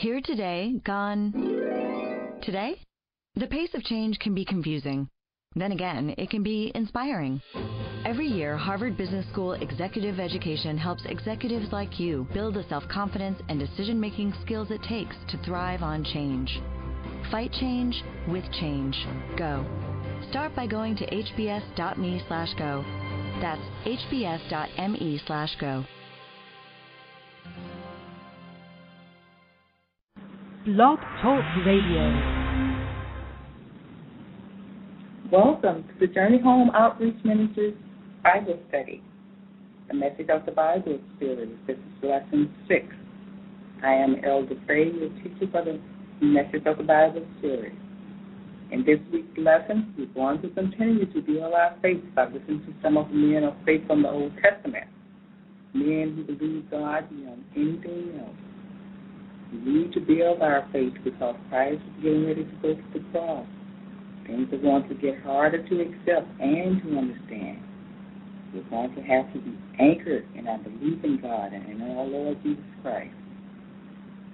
Here today, gone today? The pace of change can be confusing. Then again, it can be inspiring. Every year, Harvard Business School Executive Education helps executives like you build the self confidence and decision making skills it takes to thrive on change. Fight change with change. Go. Start by going to hbs.me slash go. That's hbs.me slash go. Blog Talk Radio. Welcome to the Journey Home Outreach Ministries Bible Study, the Message of the Bible series. This is lesson six. I am Elder Faye, your teacher for the Message of the Bible series. In this week's lesson, we're going to continue to build our faith by listening to some of the men of faith from the Old Testament. Men who believe God beyond anything else. We need to build our faith because Christ is getting ready to go to the cross. Things are going to get harder to accept and to understand. We're going to have to be anchored in our belief in God and in our Lord Jesus Christ.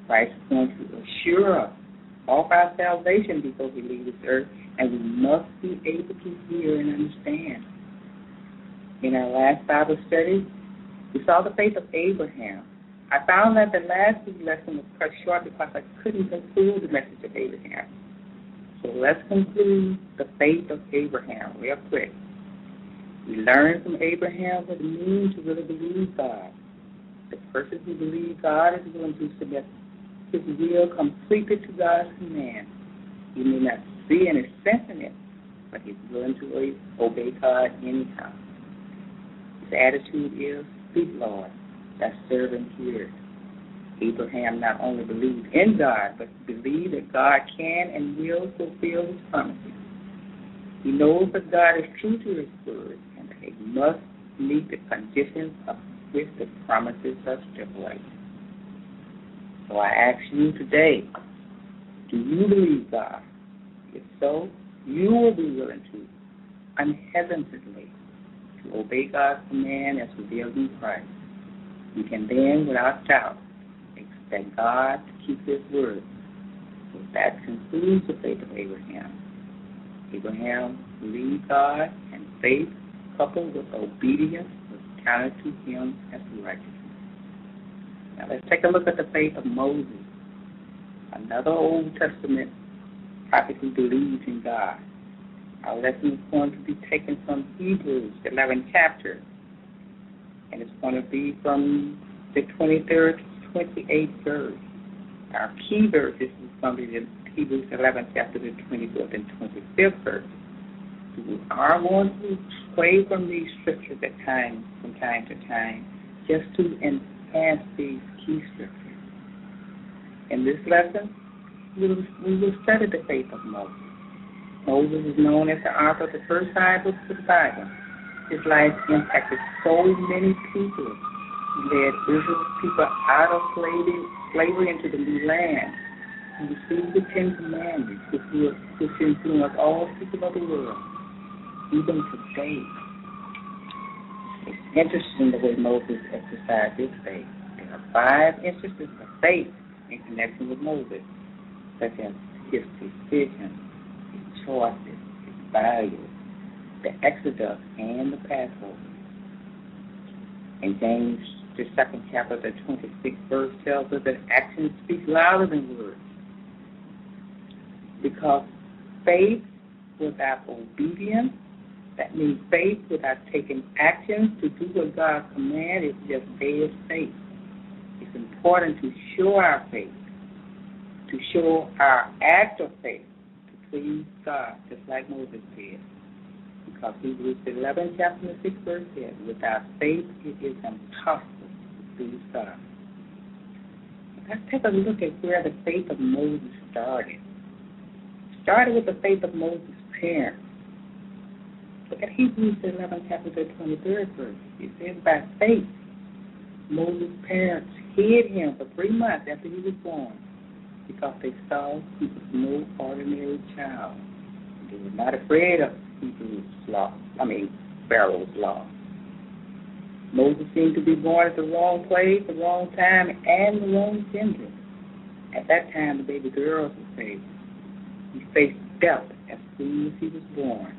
Christ is going to assure us of our salvation before we leave this earth, and we must be able to hear and understand. In our last Bible study, we saw the faith of Abraham. I found that the last week's lesson was cut short because I couldn't conclude the message of Abraham. So let's conclude the faith of Abraham real quick. We learned from Abraham what it means to really believe God. The person who believes God is willing to submit his will completely to God's command. He may not see any sense in it, but he's willing to obey God anytime. His attitude is, speak, Lord, that servant hears. Abraham not only believed in God, but believed that God can and will fulfill his promises. He knows that God is true to his word and that he must meet the conditions of which the promises are stipulated. So I ask you today, do you believe God? If so, you will be willing to unhesitantly to obey God's command as revealed in Christ. You can then, without doubt, expect God to keep His word. So that concludes the faith of Abraham. Abraham believed God, and faith coupled with obedience was counted to him as righteousness. Now let's take a look at the faith of Moses, another Old Testament prophet who believed in God. Our lesson is going to be taken from Hebrews, 11 chapter, and it's going to be from the 23rd to 28th verse. Our key verses is going to be the Hebrews 11th chapter, the 24th and 25th verse. We are going to stray from these scriptures at times, from time to time, just to enhance these key scriptures. In this lesson, we will, we will study the faith of Moses. Moses is known as the author of the first five books of the Bible. His life impacted so many people. He led Israel's people out of slavery, slavery into the new land. He received the Ten Commandments, which, will, which influence all people of the world, even today. It's interesting the way Moses exercised his faith. There are five instances of faith in connection with Moses, such as his decisions, his choices, his values, the Exodus, and the Passover. And James, the second chapter, the 26th verse tells us that actions speak louder than words. Because faith without obedience, that means faith without taking actions to do what God commands is just dead faith. It's important to show our faith, to show our act of faith, to please God, just like Moses did. Because Hebrews 11, chapter 6, verse says, without faith it is impossible to please God. Let's take a look at where the faith of Moses started. Started with the faith of Moses' parents. Look at Hebrews 11, chapter 23rd verse. It says, by faith, Moses' parents hid him for three months after he was born because they saw he was no ordinary child. They were not afraid of Hebrews' law, I mean, Pharaoh's law. Moses seemed to be born at the wrong place, the wrong time, and the wrong gender. At that time, the baby girls were saved. He faced death as soon as he was born.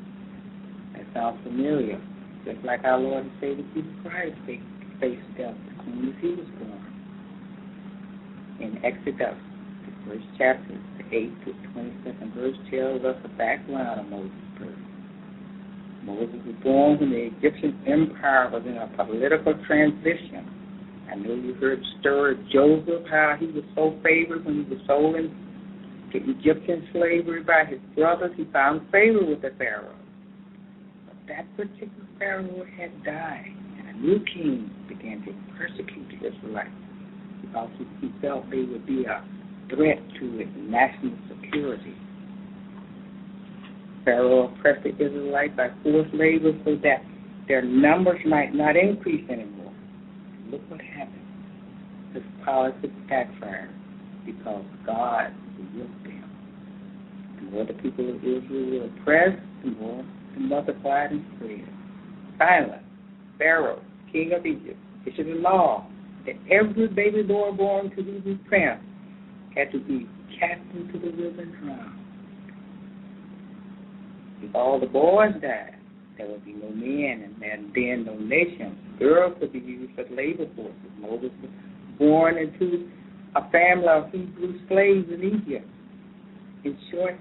That sounds familiar, just like our Lord and Savior Jesus Christ faced death as soon as he was born. In Exodus, the first chapter, the 8th to 22nd verse tells us the background of Moses' birth. Moses was born when the Egyptian empire was in a political transition I know you heard the story of Joseph, how he was so favored when he was sold into Egyptian slavery by his brothers. He found favor with the Pharaoh. But that particular Pharaoh had died, and a new king began to persecute the Israelites because he felt they would be a threat to his national security. Pharaoh oppressed the Israelites by forced labor so that their numbers might not increase anymore look what happened. This policy backfired because God with them. The more the people of Israel were oppressed, the more they multiplied and spread. Finally, Pharaoh, king of Egypt, issued a law that every baby boy born to Hebrew parents had to be cast into the river and drowned. If all the boys died, there would be no men and then no nation. Girls would be used as labor forces. Moses was born into a family of Hebrew slaves in Egypt. In short,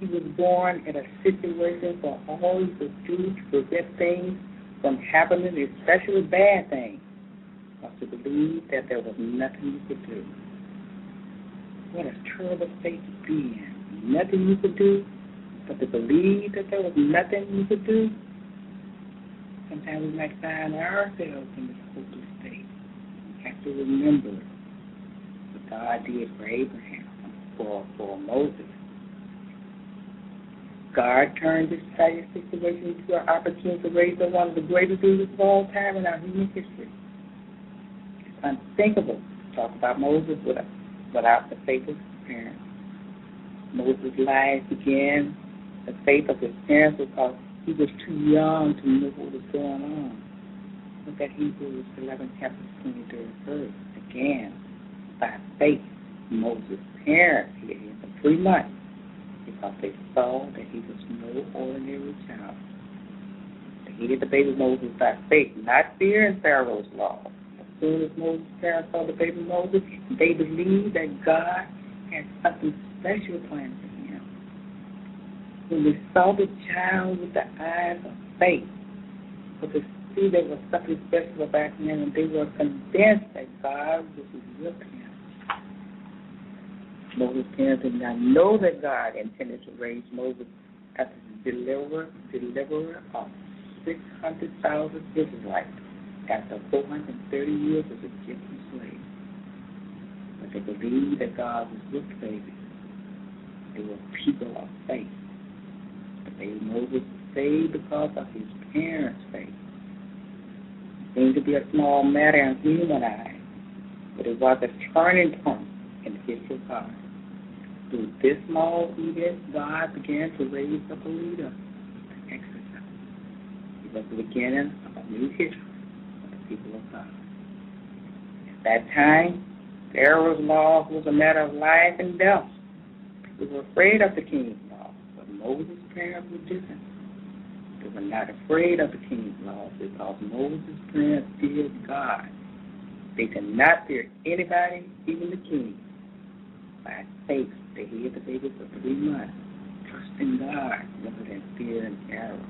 he was born in a situation where all he could do to prevent things from happening, especially bad things, was to believe that there was nothing you could do. What a terrible state to be in. Nothing you could do, but to believe that there was nothing you could do sometimes we might find ourselves in this hopeless state. We have to remember what God did for Abraham, for, for Moses. God turned this tragic situation into an opportunity to raise one of the greatest leaders of all time in our human history. It's unthinkable to talk about Moses without the faith of his parents. Moses' life began the faith of his parents because he was too young to know what was going on. Look at Hebrews 11, chapter 23 verse. Again, by faith, Moses' parents hid him for three months because they saw that he was no ordinary child. They hid the baby Moses by faith, not fearing Pharaoh's law. As soon as Moses' parents saw the baby Moses, they believed that God had something special planned when they saw the child with the eyes of faith, but to see there was something special about him, and they were convinced that God was with him. Moses' parents did not know that God intended to raise Moses as the deliverer, deliverer of 600,000 Israelites after 430 years of Egyptian slavery. But they believed that God was with babies. They were people of faith faith. Moses saved because of his parents' faith. It seemed to be a small matter in human eyes, but it was a turning point in the history of God. Through this small event, God began to raise up a leader, Exodus. It was the beginning of a new history for the people of God. At that time, Pharaoh's law was a matter of life and death. People were afraid of the king's law, but Moses were different. They were not afraid of the king's laws because Moses' parents feared God. They did not fear anybody, even the king. By faith, they hid the baby for three months, trusting God rather than fear and terror.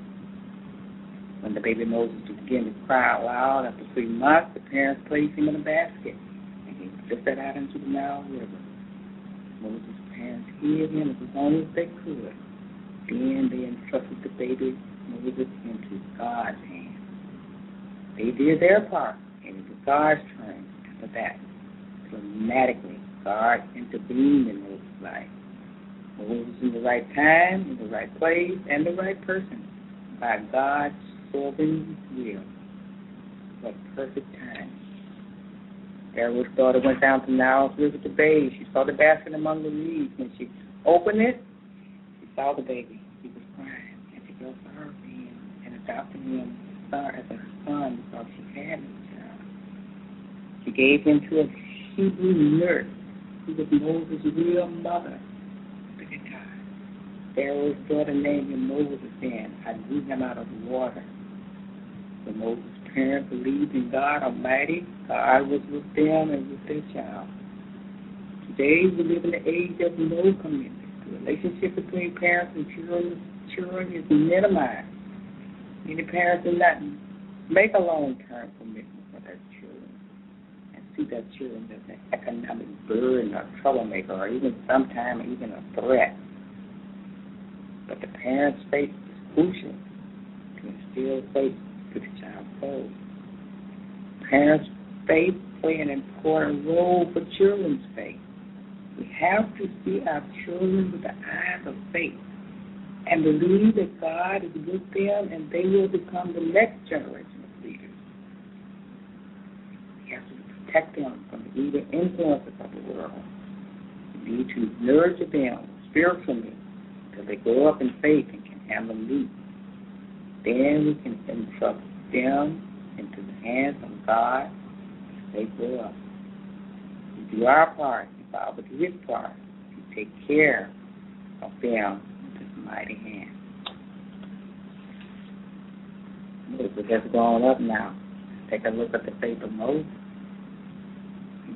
When the baby Moses began to cry out loud after three months, the parents placed him in a basket and he drifted out into the Nile River. Moses' parents hid him as long as they could then they entrusted the baby Moses into God's hands. They did their part, and it was God's turn after that. Dramatically, God intervened in Moses' life. Moses in the right time, in the right place, and the right person by God's sovereign will. What perfect time. Pharaoh's daughter went down to Nile River to bathe. She saw the basket among the reeds. When she opened it, she saw the baby. Goes to her him and adopted him as her son because she had no child. She gave him to a Hebrew nurse He was Moses' real mother. Look at God. Pharaoh's daughter named him Moses then. I drew him out of the water. When Moses' parents believed in God Almighty, God was with them and with their child. Today we live in the age of no commitment. The relationship between parents and children, children is minimized. Many parents do not make a long-term commitment for their children and see their children as an economic burden or troublemaker or even sometimes even a threat. But the parent's faith is crucial to instill faith to the child's soul. Parents' faith play an important role for children's faith. We have to see our children with the eyes of faith and believe that God is with them and they will become the next generation of leaders. We have to protect them from the evil influences of the world. We need to nurture them spiritually until they grow up in faith and can handle needs. Then we can entrust them into the hands of God as they grow up. We do our part, and God will do his part to take care of them mighty hand. Moses has grown up now. Take a look at the faith of Moses.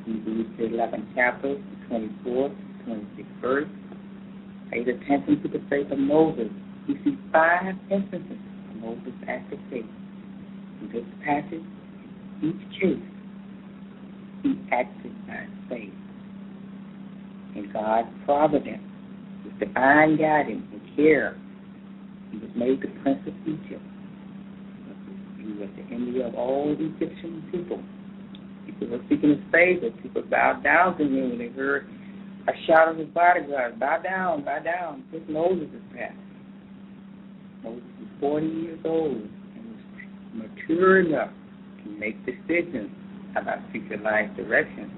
Hebrews the 11th chapter, the 24th, 26th verse. Pay attention to the faith of Moses. We see five instances of Moses' active faith. In this passage, each case, he acted by faith. In God's providence, with divine guidance care, he was made the prince of Egypt. He was the enemy of all the Egyptian people. People were seeking his favor. People bowed down to him when they heard a shout of his bodyguard, bow down, bow down. This Moses is passed. Moses was 40 years old and was mature enough to make decisions about future life direction.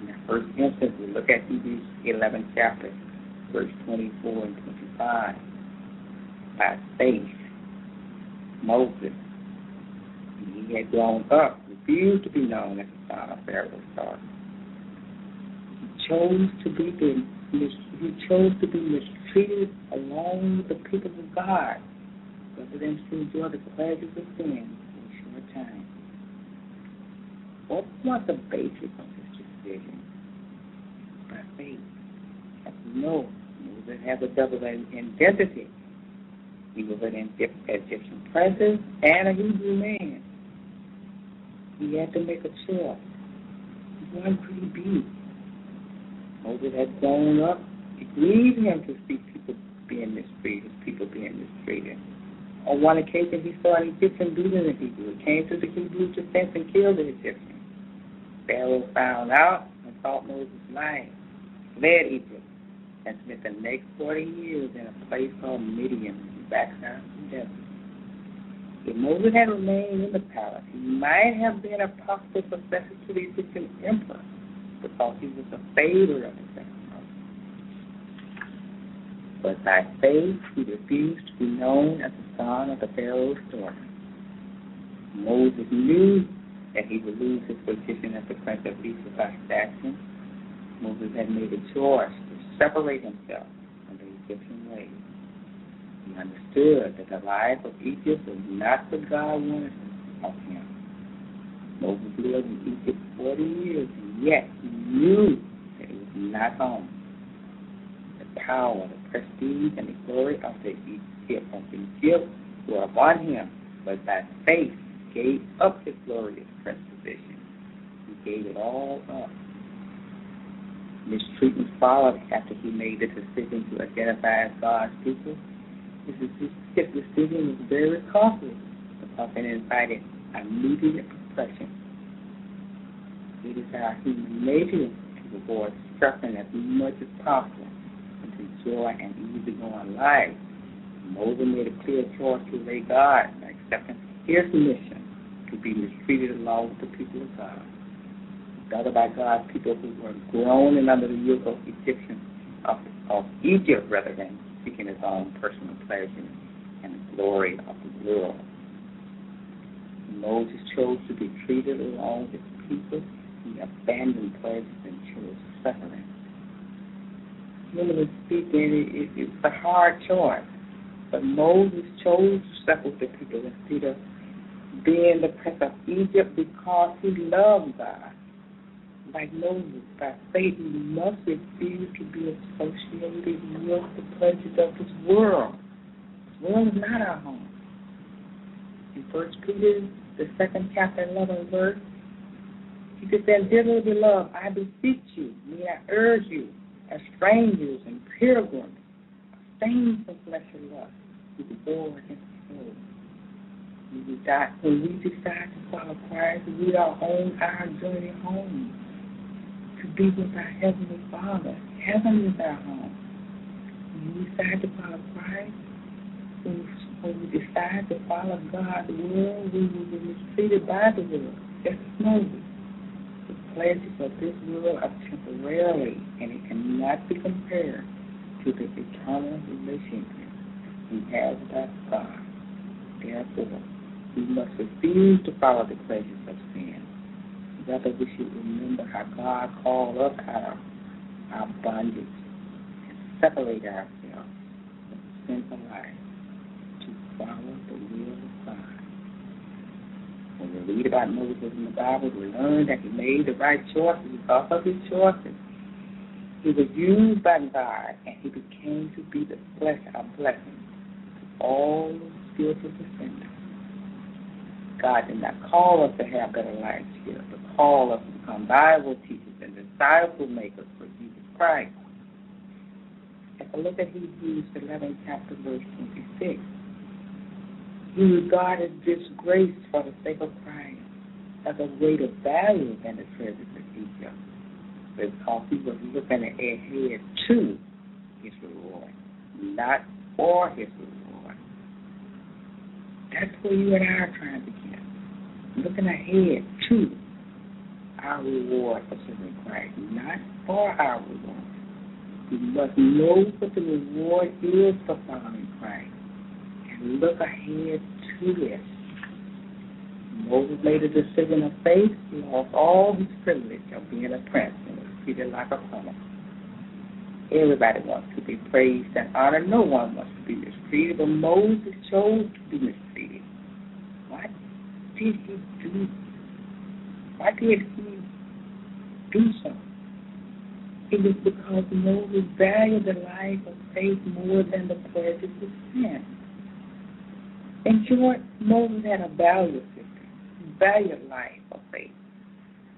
In the first instance, we look at Hebrews 11th chapter, verse 24 and 25. By faith, Moses, he had grown up, refused to be known as the son of Pharaoh's daughter. He chose to be the, he chose to be mistreated along with the people of God, rather than to enjoy the pleasures of sin for a short time. What was the basis of this decision? By faith. As we Moses had a double identity. He was an Egyptian princess and a Hebrew man. He had to make a choice. One could he be? Moses had grown up. It grieved him to see people being mistreated, people being mistreated. On one occasion, he saw an Egyptian beating a Hebrew. He came to the Hebrew defense and killed the Egyptian. Pharaoh found out and thought Moses lying, fled Egypt, and spent the next 40 years in a place called Midian, the desert. If Moses had remained in the palace, he might have been a possible successor to the Egyptian emperor because he was a favorite of the second But by faith, he refused to be known as the son of the Pharaoh's daughter. Moses knew that he would lose his position as the prince of Egypt by his actions. Moses had made a choice separate himself from the Egyptian ways. He understood that the life of Egypt was not what God wanted of him. Moses lived in Egypt 40 years, and yet he knew that it was not home. The power, the prestige, and the glory of the Egypt, of Egypt were upon him, but by faith gave up his glorious position. He gave it all up. Mistreatment followed after he made the decision to identify as God's people. His decision was very costly because it invited immediate repression. It is our human nature to avoid suffering as much as possible and to enjoy an easygoing life. Moses made a clear choice to obey God by accepting his mission to be mistreated along with the people of God. Gathered by God's people who were groaning under the yoke of Egyptians of, of Egypt rather than seeking his own personal pleasure and the glory of the world. Moses chose to be treated along with people. He abandoned pleasures and chose suffering. Humanly speaking, it, it, it's a hard choice. But Moses chose to suffer with the people instead of being the prince of Egypt because he loved God. Like Moses, by we must refuse to be associated with the pleasures of this world. This world is not our home. In First Peter, the second chapter, 11 verse, he said, Dearly beloved, I beseech you, mean I urge you, as strangers and pilgrims, abstain from fleshly lust, the war against the soul when we decide to follow Christ, we are on our journey home to be with our Heavenly Father. Heaven is our home. When we decide to follow Christ, when, we decide to follow God's will, we will be mistreated by the world. Just know the pleasures of this world are temporary, and it cannot be compared to the eternal relationship we have with God. Therefore, we must refuse to follow the pleasures of sin. Rather, we should remember how God called us out of our bondage and separate ourselves from sinful life to follow the will of God. When we read about Moses in the Bible, we learn that he made the right choices because of his choices. He was used by God, and he became to be the flesh of blessing to all spiritual descendants. God did not call us to have better lives here, but call us to become Bible teachers and disciple makers for Jesus Christ. If I look at Hebrews 11, chapter verse 26, he regarded disgrace for the sake of Christ as a greater value than the treasures of Egypt, because he was looking ahead to his reward, not for his reward. That's where you and I are trying to get looking ahead to our reward for serving Christ, not for our reward. We must know what the reward is for following Christ and look ahead to this. Moses made a decision of faith. He lost all his privilege of being a prince and was treated like a criminal. Everybody wants to be praised and honored. No one wants to be mistreated, but Moses chose to be mistreated did he do? Why did he do so? It was because Moses valued the life of faith more than the pleasures of sin. In short, Moses had a value system, valued life of faith,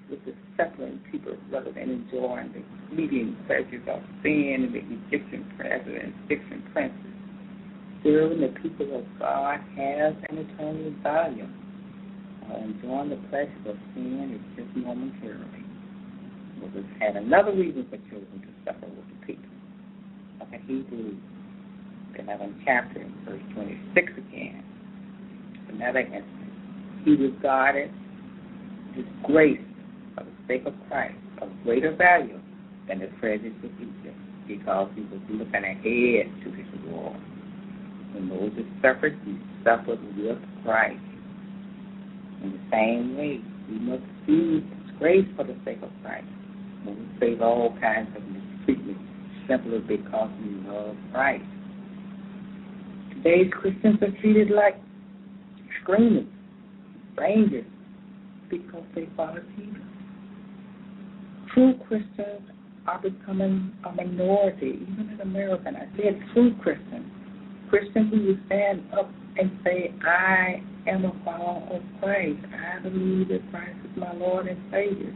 which is suffering people rather than enjoying the fleeting pleasures of sin and the Egyptian president, and Egyptian princes. Serving the people of God has an eternal value uh, enjoying the pleasures of sin is just momentarily. Moses had another reason for choosing to suffer with the people. Look Hebrews, the 11th chapter, verse 26 again. Another instance. He regarded his grace for the sake of Christ of greater value than the treasures of Egypt because he was looking ahead to his reward. When Moses suffered, he suffered with Christ. In the same way, we must use grace for the sake of Christ. And we save all kinds of mistreatment simply because we love Christ. Today's Christians are treated like screaming, strangers, because they follow Jesus. True Christians are becoming a minority, even in America. I said true Christians, Christians who will stand up and say, I am a follower of Christ. I believe that Christ is my Lord and Savior.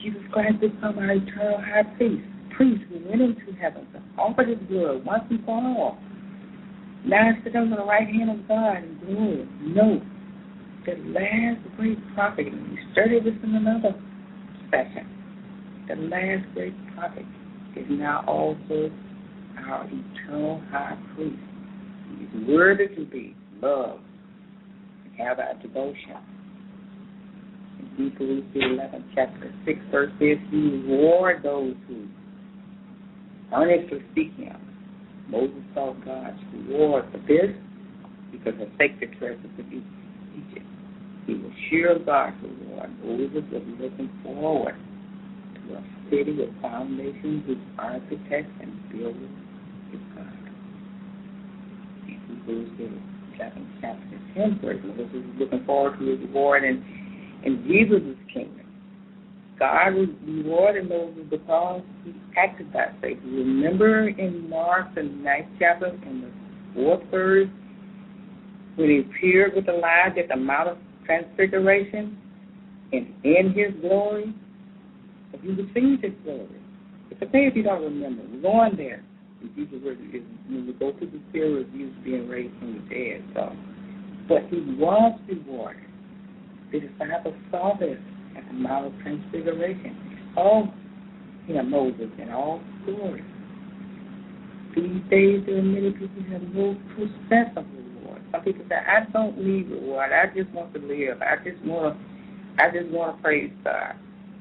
Jesus Christ become our eternal high priest, priest who went into heaven to offer his blood once and for all. Now sit on the right hand of God in glory. No, the last great prophet, and we studied this in another session, the last great prophet is now also our eternal high priest. He is worthy to be love, have our devotion. In Hebrews the 11th chapter 6 verse says, He reward those who earnestly seek Him. Moses saw God's reward for this because of sacred the treasures of Egypt. He was sure of God's reward. Moses was looking forward to a city with foundations whose architects and builders is God. In Chapter, chapter 10, verse, Moses was looking forward to his reward in, in Jesus' kingdom. God rewarded Moses because he acted by faith. Remember in Mark, the ninth chapter, in the fourth verse, when he appeared with Elijah at the Mount of Transfiguration and in his glory, if you received his glory. It's okay if you don't remember. We're going there. Jesus when we go through the of Jesus being raised from the dead. So, but he was rewarded. The disciples saw this at the Mount of Transfiguration. They saw him, Moses, in all glory. These days, there are many people who have no sense of reward. Some people say, "I don't need reward. I just want to live. I just want to, I just want to praise God."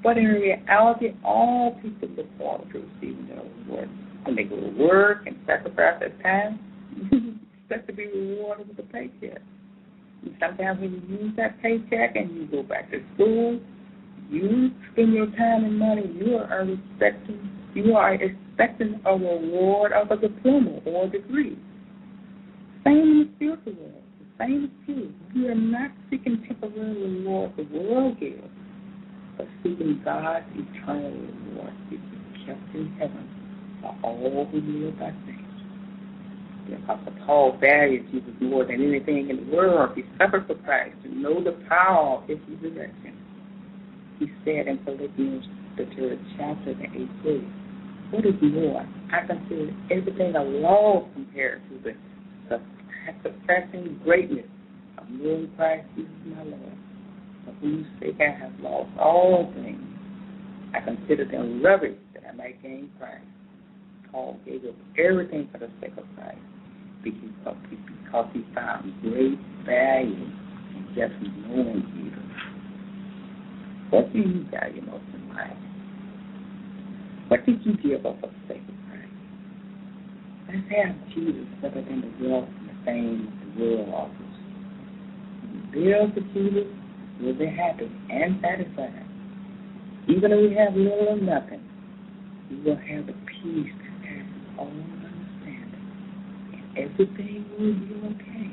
But in reality, all people look forward to receiving their reward when they go to work and sacrifice their time. expect to be rewarded with a paycheck. And sometimes when you use that paycheck and you go back to school, you spend your time and money, you are expecting you are expecting a reward of a diploma or a degree. Same in the spiritual world. Same is true. You are not seeking temporary reward the world gives, but seeking God's eternal reward, which is kept in heaven for all who live by faith. The Apostle Paul valued Jesus more than anything in the world. He suffered for Christ to know the power of his resurrection he said in Philippians, the third chapter, the eighth verse, What is more? I consider everything a loss compared to the surpassing greatness of knowing Christ Jesus my Lord, for whose sake I have lost all things. I consider them rubbish that I might gain Christ. Paul gave up everything for the sake of Christ because because he found great value in just knowing Jesus. What do you value most in life? What did you give up for the sake of Christ? Let's have Jesus rather than the wealth and the fame the world offers. When we live for Jesus, we'll be happy and satisfied. Even if we have little or nothing, we will have the peace all understanding. And everything will be okay.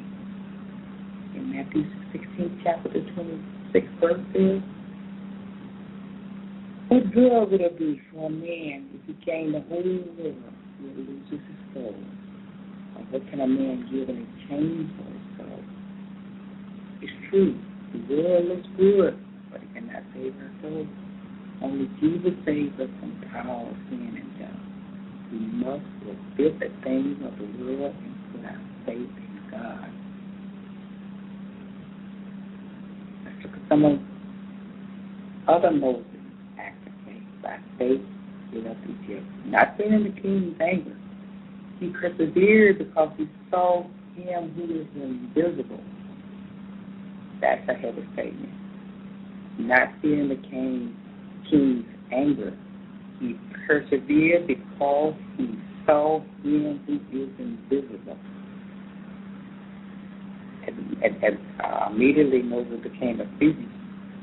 In Matthew 16, chapter 26, verse says, what good would it be for a man if he gained the whole world yet loses his soul? Or what can a man give in exchange for his soul? It's true, the world looks good, but it cannot save our soul. Only Jesus saves us from power sin and death. We must forget the things of the world and put our faith in God. Some of other Moses by faith in up Egypt, not fearing the king's anger. He persevered because he saw him who is invisible. That's a heavy statement. Not fearing the king, king's anger. He persevered because he saw him who is invisible. And, and, and uh, immediately Moses became a fugitive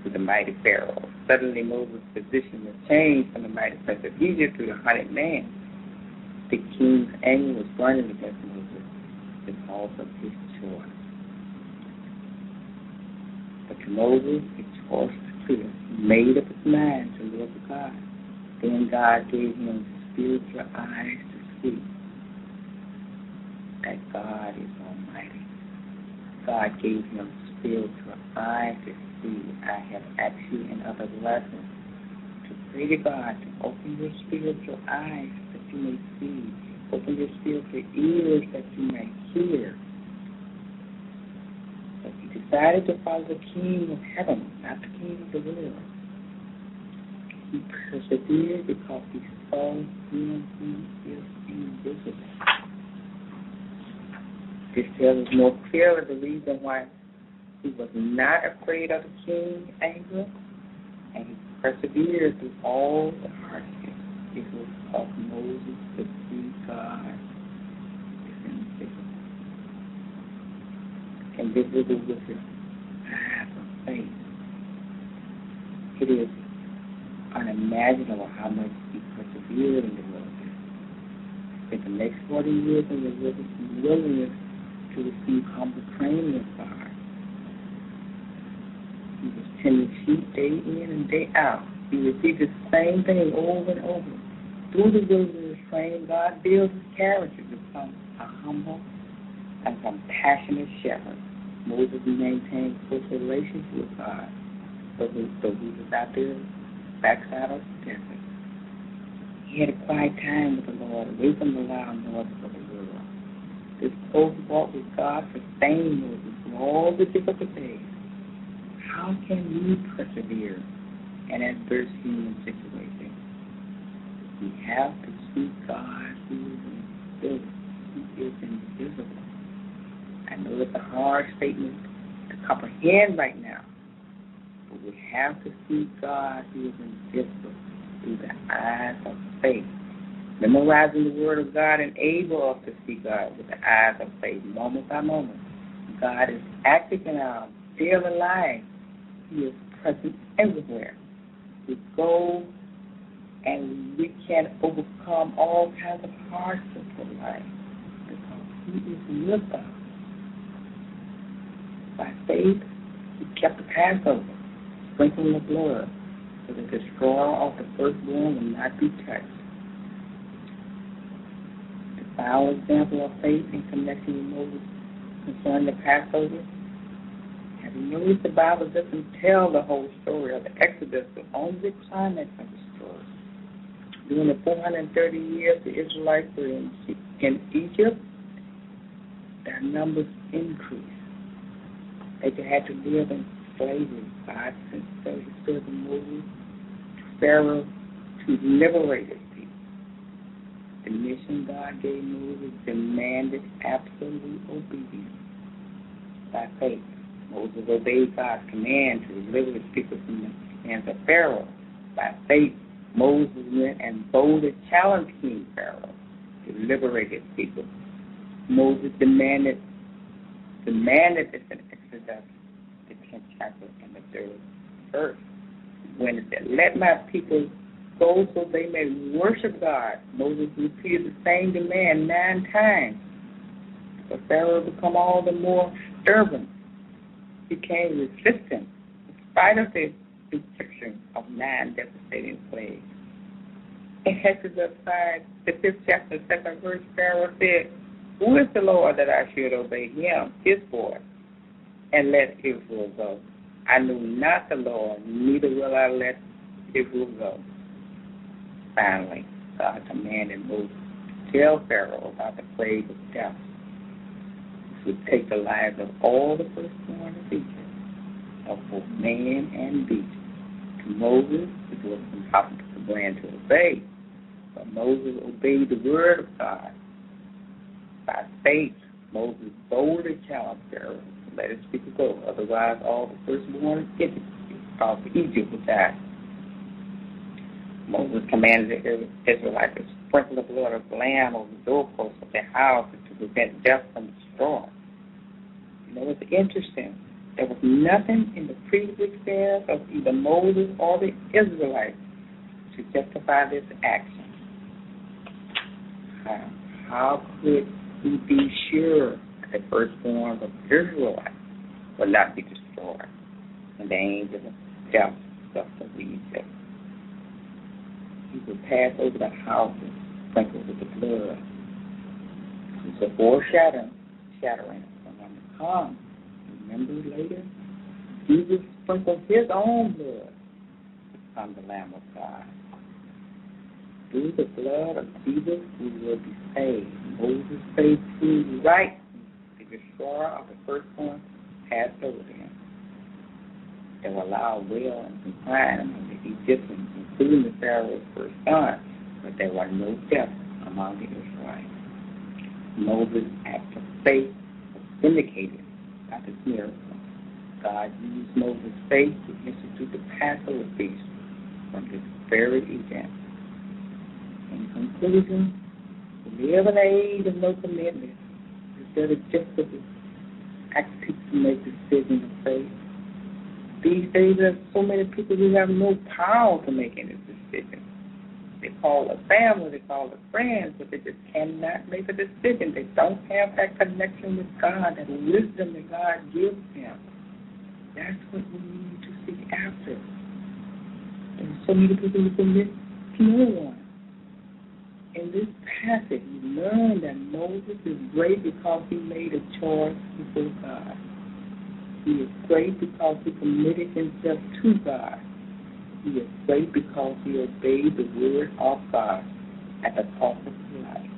to the mighty Pharaoh. Suddenly Moses' position was changed from the mighty prince of Egypt to the hunted man. The king's anger was burning against Moses because of his choice. But Moses, his choice was clear. He made up his mind to live with God. Then God gave him spiritual eyes to see that God is almighty. God gave him spiritual eyes to see. I have asked you in other lessons to pray to God to open your spiritual eyes that you may see, open your spiritual ears that you may hear. But you decided to follow the King of heaven, not the King of the world. He persevered because he saw him who is invisible. This tells us more clearly the reason why he was not afraid of the king's anger, and he persevered through all the hardships. It was of Moses to see God is invisible. Invisible with his eyes of faith. It is unimaginable how much he persevered in the wilderness. Spent the next 40 years in the wilderness to receive humble training of God. He was tending sheep day in and day out. He received the same thing over and over. Through the wilderness training, God builds his character to become a humble and compassionate shepherd. Moses maintained close relationship with God, but he was out there backside of the desert. He had a quiet time with the Lord, away from the loud noise of the world. This close walk with God sustained Moses through all the difficult days. How can we persevere in adverse human situations? We have to see God who is invisible. He is invisible. I know it's a hard statement to comprehend right now, but we have to see God who is invisible through the eyes of faith. Memorizing the Word of God enables us to see God with the eyes of faith, moment by moment. God is active in our daily life. He is present everywhere. We go and we can overcome all kinds of hardships in life because He is with us. By faith, He kept the Passover, sprinkling the blood, that the destroyer of the firstborn will not be touched. The final example of faith in connection with Moses concerning the Passover have you noticed the Bible doesn't tell the whole story of the Exodus, but only the climax of the story? During the 430 years the Israelites were in, in Egypt, their numbers increased. They had to live in slavery. God sent his servant Moses to Pharaoh to liberate his people. The mission God gave Moses demanded absolute obedience by faith. Moses obeyed God's command to deliver his people from the hands of Pharaoh. By faith, Moses went and boldly challenged King Pharaoh to liberate his people. Moses demanded demanded this in Exodus, 10th chapter and the third verse, when it said, Let my people go so they may worship God. Moses repeated the same demand nine times. But Pharaoh became all the more stubborn became resistant in spite of the restriction of nine devastating plagues. In Exodus 5, the fifth chapter, second verse, Pharaoh said, Who is the Lord that I should obey him, his voice, and let Israel go? I knew not the Lord, neither will I let Israel go. Finally, God commanded Moses to tell Pharaoh about the plague of death which would take the lives of all the firstborn of Egypt, of both man and beast. To Moses, it was impossible for man to obey, but Moses obeyed the word of God. By faith, Moses boldly challenged Pharaoh let his people go, otherwise all the firstborn Egypt, of Egypt would die. Moses commanded the Israelites to sprinkle the blood of lamb over the doorposts of their houses to prevent death from destroying. You know, it's interesting. There was nothing in the previous experience of either Moses or the Israelites to justify this action. How, could we be sure the firstborn of Israelites will not be destroyed And the angel of death suffered Egypt? He would pass over the houses sprinkled with the blood. It's a foreshadowing shattering come. Remember later? Jesus sprinkled his own blood on the Lamb of God. Through the blood of Jesus, we will be saved. Moses' faith proved right. The destroyer of the firstborn passed over them. They were allowed well and confined among the Egyptians, including the Pharaoh's first son, but there were no deaths among the Israelites. Moses' act of faith vindicated by this miracle. God used Moses' faith to institute the Passover feast from this very event. In conclusion, we live in an age of no commitment instead of just of ask people to make decisions of faith. These days, there's so many people who have no power to make any decisions. They call a family, they call a friends, but they just cannot make a decision. They don't have that connection with God, that wisdom that God gives them. That's what we need to seek after. There's so many people who commit to no one. In this passage, we learn that Moses is great because he made a choice before God. He is great because he committed himself to God. He is great because he obeyed the word of God at the cost of his life.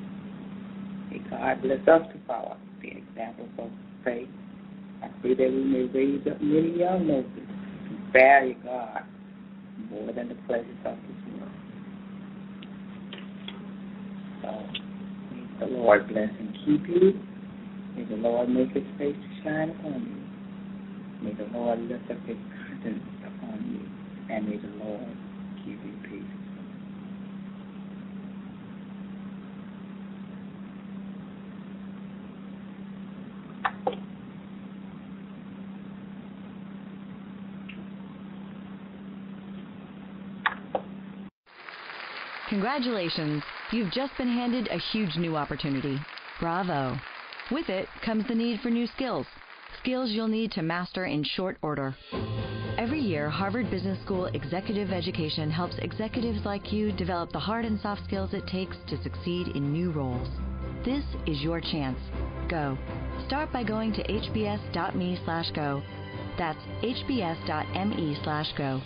May God bless us to follow the examples of faith. I pray that we may raise up many young Moses to value God more than the pleasures of this world. So, may the Lord bless and keep you. May the Lord make his face to shine upon you. May the Lord lift up his countenance upon you, and may the Lord give you peace. Congratulations! You've just been handed a huge new opportunity. Bravo! With it comes the need for new skills skills you'll need to master in short order. Every year, Harvard Business School Executive Education helps executives like you develop the hard and soft skills it takes to succeed in new roles. This is your chance. Go. Start by going to hbs.me slash go. That's hbs.me slash go.